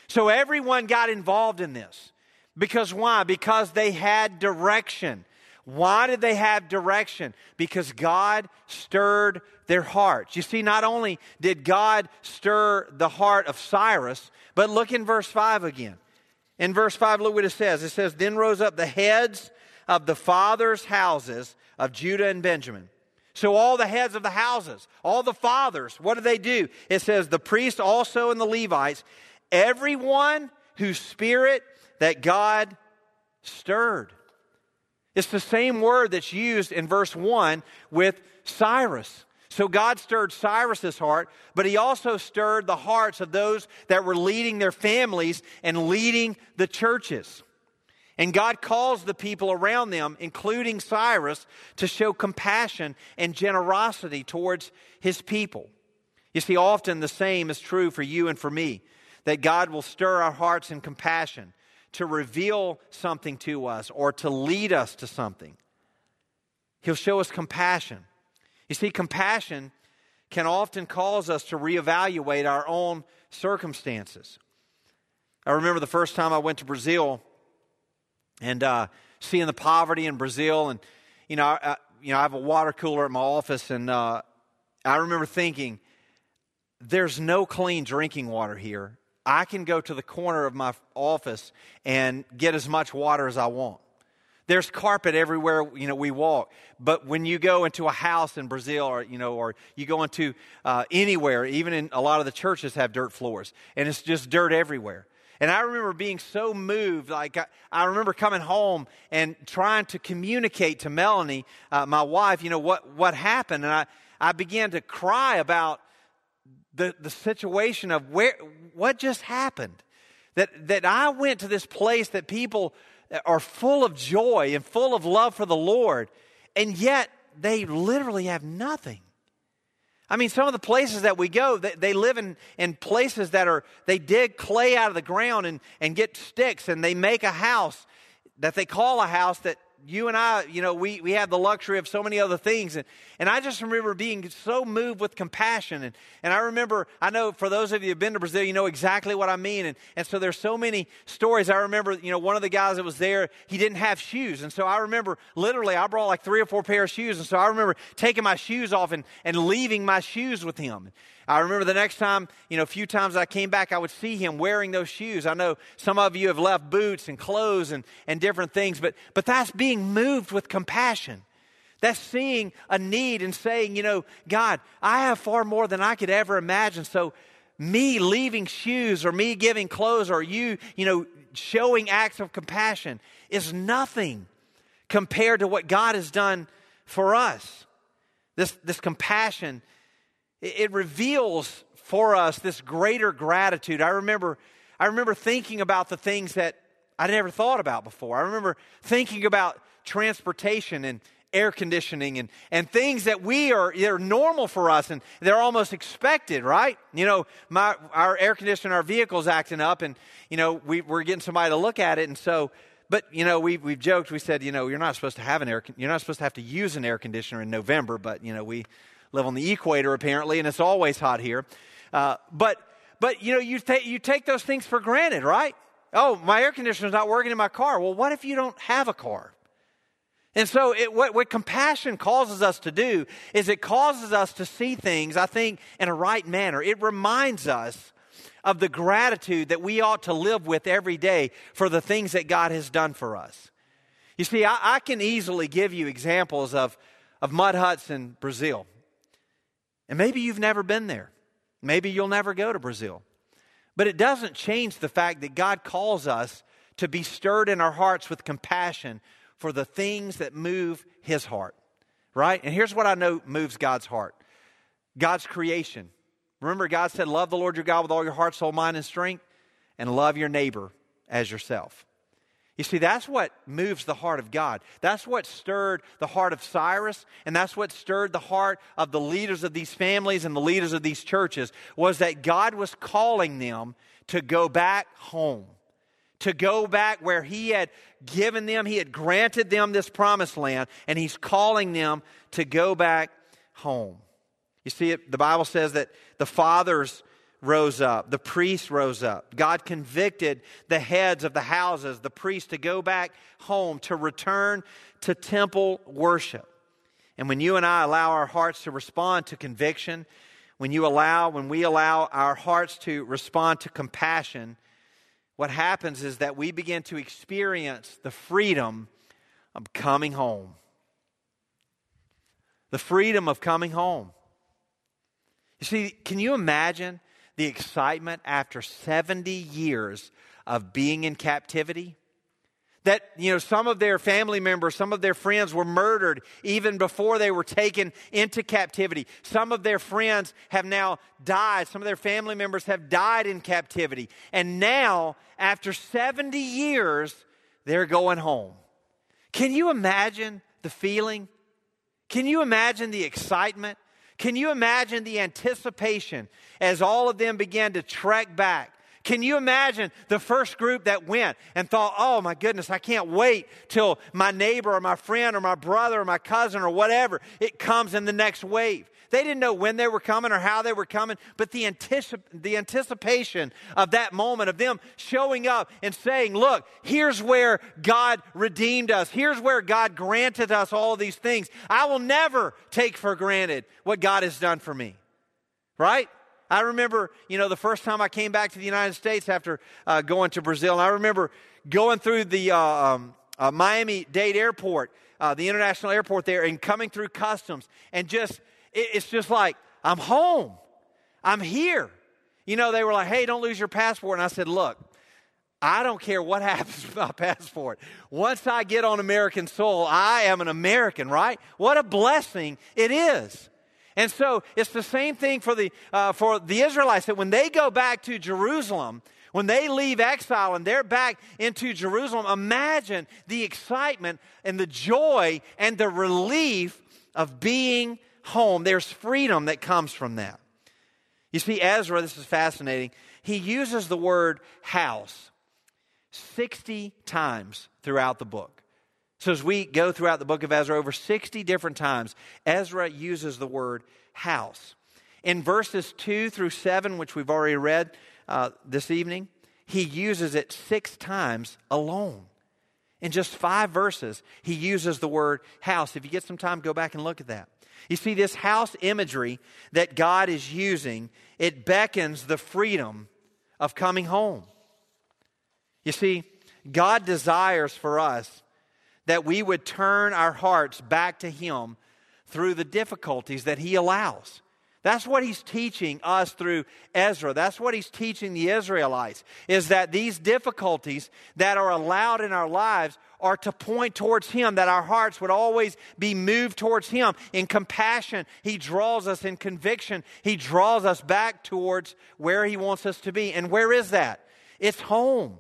So everyone got involved in this. Because why? Because they had direction. Why did they have direction? Because God stirred their hearts. You see, not only did God stir the heart of Cyrus, but look in verse 5 again. In verse 5, look what it says. It says, Then rose up the heads of the fathers' houses of Judah and Benjamin so, all the heads of the houses, all the fathers, what do they do? It says, the priests also and the Levites, everyone whose spirit that God stirred. It's the same word that's used in verse 1 with Cyrus. So God stirred Cyrus's heart, but he also stirred the hearts of those that were leading their families and leading the churches. And God calls the people around them, including Cyrus, to show compassion and generosity towards his people. You see, often the same is true for you and for me that God will stir our hearts in compassion to reveal something to us or to lead us to something. He'll show us compassion. You see, compassion can often cause us to reevaluate our own circumstances. I remember the first time I went to Brazil and uh, seeing the poverty in Brazil, and you know, I, you know, I have a water cooler at my office, and uh, I remember thinking, "There's no clean drinking water here. I can go to the corner of my office and get as much water as I want." There's carpet everywhere, you know, we walk. But when you go into a house in Brazil or, you know, or you go into uh, anywhere, even in a lot of the churches have dirt floors, and it's just dirt everywhere. And I remember being so moved. Like, I, I remember coming home and trying to communicate to Melanie, uh, my wife, you know, what, what happened. And I, I began to cry about the, the situation of where, what just happened. That, that I went to this place that people are full of joy and full of love for the Lord, and yet they literally have nothing. I mean, some of the places that we go, they, they, live in, in places that are, they dig clay out of the ground and, and get sticks and they make a house that they call a house that you and I, you know, we, we have the luxury of so many other things. And, and I just remember being so moved with compassion. And, and I remember, I know for those of you who have been to Brazil, you know exactly what I mean. And, and so there's so many stories. I remember, you know, one of the guys that was there, he didn't have shoes. And so I remember literally, I brought like three or four pair of shoes. And so I remember taking my shoes off and, and leaving my shoes with him. I remember the next time, you know, a few times I came back, I would see him wearing those shoes. I know some of you have left boots and clothes and, and different things, but, but that's being moved with compassion. That's seeing a need and saying, you know, God, I have far more than I could ever imagine. So, me leaving shoes or me giving clothes or you, you know, showing acts of compassion is nothing compared to what God has done for us. This, this compassion it reveals for us this greater gratitude. I remember, I remember thinking about the things that I'd never thought about before. I remember thinking about transportation and air conditioning and, and things that we are they're normal for us and they're almost expected, right? You know, my, our air conditioner, our vehicle's acting up and, you know, we, we're getting somebody to look at it. And so, but, you know, we, we've joked, we said, you know, you're not supposed to have an air, you're not supposed to have to use an air conditioner in November, but, you know, we, live on the equator apparently, and it's always hot here. Uh, but but you know you take you take those things for granted, right? Oh, my air conditioner's not working in my car. Well, what if you don't have a car? And so, it, what, what compassion causes us to do is it causes us to see things, I think, in a right manner. It reminds us of the gratitude that we ought to live with every day for the things that God has done for us. You see, I, I can easily give you examples of, of mud huts in Brazil. And maybe you've never been there. Maybe you'll never go to Brazil. But it doesn't change the fact that God calls us to be stirred in our hearts with compassion for the things that move His heart, right? And here's what I know moves God's heart God's creation. Remember, God said, Love the Lord your God with all your heart, soul, mind, and strength, and love your neighbor as yourself. You see, that's what moves the heart of God. That's what stirred the heart of Cyrus, and that's what stirred the heart of the leaders of these families and the leaders of these churches, was that God was calling them to go back home, to go back where He had given them, He had granted them this promised land, and He's calling them to go back home. You see, the Bible says that the fathers rose up. The priests rose up. God convicted the heads of the houses, the priests, to go back home, to return to temple worship. And when you and I allow our hearts to respond to conviction, when you allow, when we allow our hearts to respond to compassion, what happens is that we begin to experience the freedom of coming home. The freedom of coming home. You see, can you imagine the excitement after 70 years of being in captivity? That, you know, some of their family members, some of their friends were murdered even before they were taken into captivity. Some of their friends have now died. Some of their family members have died in captivity. And now, after 70 years, they're going home. Can you imagine the feeling? Can you imagine the excitement? Can you imagine the anticipation as all of them began to trek back? Can you imagine the first group that went and thought, oh my goodness, I can't wait till my neighbor or my friend or my brother or my cousin or whatever, it comes in the next wave. They didn't know when they were coming or how they were coming, but the, anticip- the anticipation of that moment, of them showing up and saying, Look, here's where God redeemed us. Here's where God granted us all these things. I will never take for granted what God has done for me. Right? I remember, you know, the first time I came back to the United States after uh, going to Brazil, and I remember going through the uh, um, uh, Miami Dade Airport, uh, the international airport there, and coming through customs, and just, it's just like, I'm home. I'm here. You know, they were like, hey, don't lose your passport. And I said, look, I don't care what (laughs) happens with my passport. Once I get on American soil, I am an American, right? What a blessing it is. And so it's the same thing for the, uh, for the Israelites that when they go back to Jerusalem, when they leave exile and they're back into Jerusalem, imagine the excitement and the joy and the relief of being home. There's freedom that comes from that. You see, Ezra, this is fascinating, he uses the word house 60 times throughout the book. So, as we go throughout the book of Ezra, over 60 different times, Ezra uses the word house. In verses 2 through 7, which we've already read uh, this evening, he uses it six times alone. In just five verses, he uses the word house. If you get some time, go back and look at that. You see, this house imagery that God is using, it beckons the freedom of coming home. You see, God desires for us that we would turn our hearts back to Him through the difficulties that He allows. That's what he's teaching us through Ezra. That's what he's teaching the Israelites is that these difficulties that are allowed in our lives are to point towards him, that our hearts would always be moved towards him. In compassion, he draws us in conviction. He draws us back towards where he wants us to be. And where is that? It's home.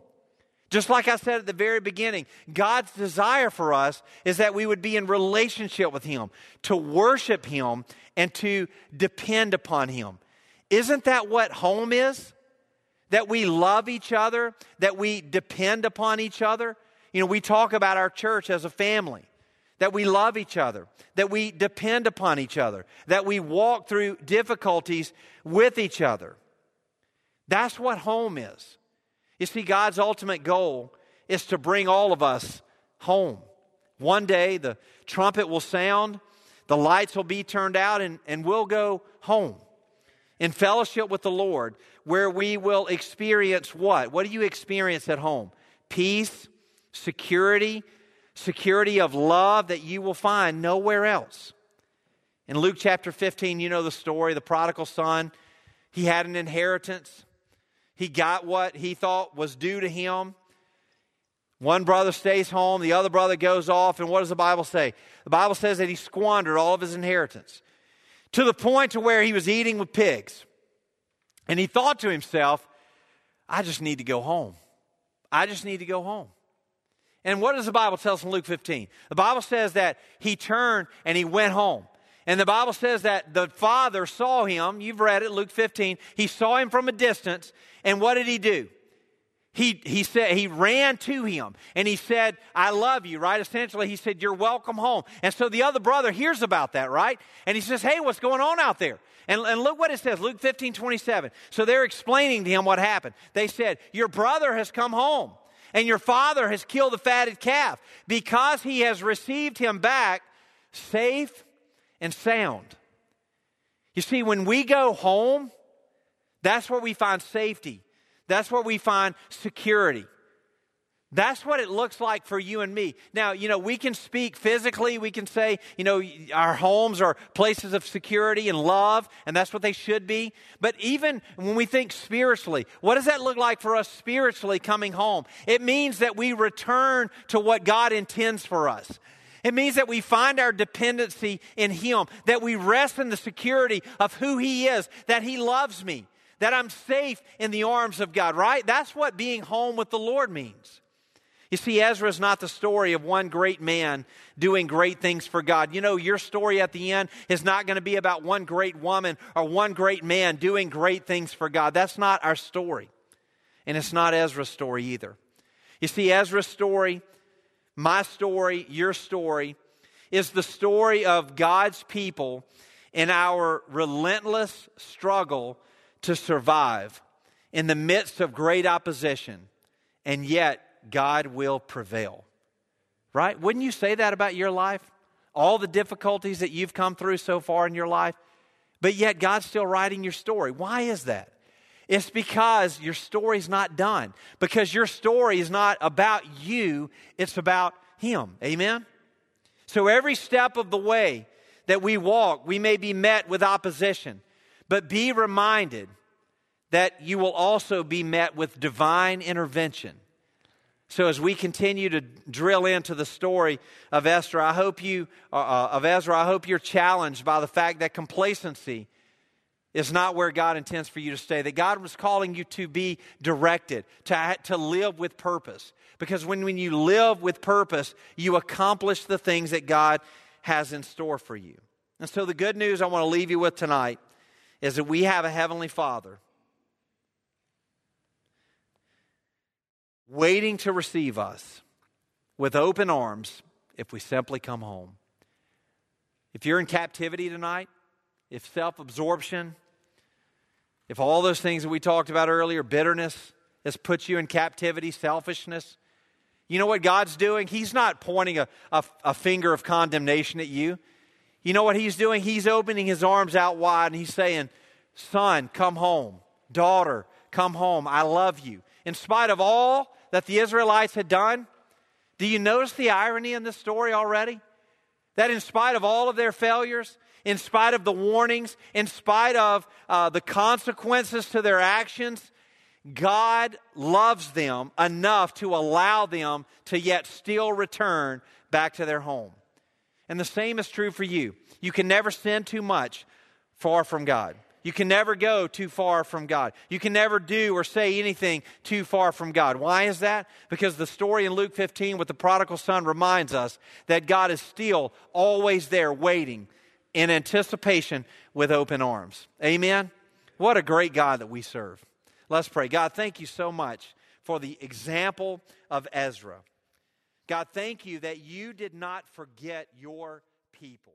Just like I said at the very beginning, God's desire for us is that we would be in relationship with Him, to worship Him, and to depend upon Him. Isn't that what home is? That we love each other, that we depend upon each other. You know, we talk about our church as a family, that we love each other, that we depend upon each other, that we walk through difficulties with each other. That's what home is. You see, God's ultimate goal is to bring all of us home. One day the trumpet will sound, the lights will be turned out, and, and we'll go home in fellowship with the Lord, where we will experience what? What do you experience at home? Peace, security, security of love that you will find nowhere else. In Luke chapter 15, you know the story the prodigal son, he had an inheritance. He got what he thought was due to him. One brother stays home, the other brother goes off, and what does the Bible say? The Bible says that he squandered all of his inheritance to the point to where he was eating with pigs. And he thought to himself, I just need to go home. I just need to go home. And what does the Bible tell us in Luke 15? The Bible says that he turned and he went home. And the Bible says that the father saw him. You've read it, Luke 15. He saw him from a distance. And what did he do? He, he said he ran to him and he said i love you right? Essentially he said you're welcome home. And so the other brother hears about that right? And he says hey what's going on out there? And, and look what it says luke 15 27 so they're explaining to him what happened. They said your brother has come home and your father has killed the fatted calf because he has received him back safe and sound. You see, when we go home, that's where we find safety. That's where we find security. That's what it looks like for you and me. Now, you know, we can speak physically. We can say, you know, our homes are places of security and love, and that's what they should be. But even when we think spiritually, what does that look like for us spiritually coming home? It means that we return to what God intends for us. It means that we find our dependency in Him, that we rest in the security of who He is, that He loves me, that I'm safe in the arms of God, right? That's what being home with the Lord means. You see, Ezra is not the story of one great man doing great things for God. You know, your story at the end is not going to be about one great woman or one great man doing great things for God. That's not our story. And it's not Ezra's story either. You see, Ezra's story, my story, your story, is the story of God's people in our relentless struggle to survive in the midst of great opposition, and yet God will prevail. Right? Wouldn't you say that about your life? All the difficulties that you've come through so far in your life, but yet God's still writing your story. Why is that? It's because your story's not done. Because your story is not about you, it's about Him. Amen? So every step of the way that we walk, we may be met with opposition, but be reminded that you will also be met with divine intervention. So as we continue to drill into the story of Esther, I hope you uh, uh, of Ezra, I hope you're challenged by the fact that complacency is not where God intends for you to stay. That God was calling you to be directed, to, to live with purpose. Because when, when you live with purpose, you accomplish the things that God has in store for you. And so the good news I want to leave you with tonight is that we have a Heavenly Father waiting to receive us with open arms if we simply come home. If you're in captivity tonight, if self absorption, if all those things that we talked about earlier, bitterness has put you in captivity, selfishness, you know what God's doing? He's not pointing a, a, a, finger of condemnation at you. You know what He's doing? He's opening His arms out wide and He's saying, Son, come home. Daughter, come home. I love you. In spite of all that the Israelites had done? Do you notice the irony in this story already? That in spite of all of their failures, in spite of the warnings, in spite of uh, the consequences to their actions, God loves them enough to allow them to yet still return back to their home. And the same is true for you. You can never sin too much far from God. You can never go too far from God. You can never do or say anything too far from God. Why is that? Because the story in Luke 15 with the prodigal son reminds us that God is still always there waiting in anticipation with open arms. Amen? What a great God that we serve. Let's pray. God, thank you so much for the example of Ezra. God, thank you that you did not forget your people.